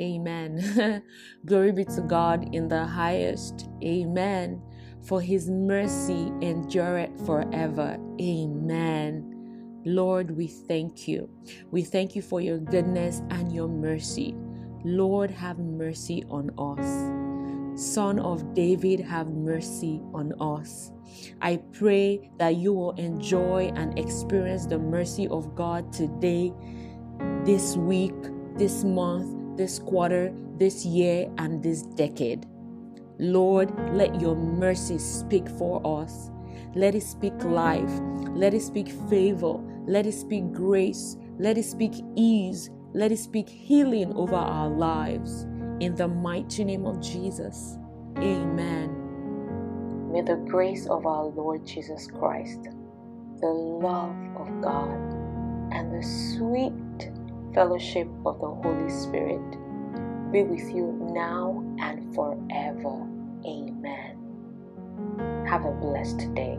Amen. Glory be to God in the highest. Amen. For his mercy endureth forever. Amen. Lord, we thank you. We thank you for your goodness and your mercy. Lord, have mercy on us. Son of David, have mercy on us. I pray that you will enjoy and experience the mercy of God today, this week, this month, this quarter, this year, and this decade. Lord, let your mercy speak for us. Let it speak life. Let it speak favor. Let it speak grace. Let it speak ease. Let it speak healing over our lives. In the mighty name of Jesus. Amen. May the grace of our Lord Jesus Christ, the love of God, and the sweet fellowship of the Holy Spirit be with you now and forever. Amen. Have a blessed day.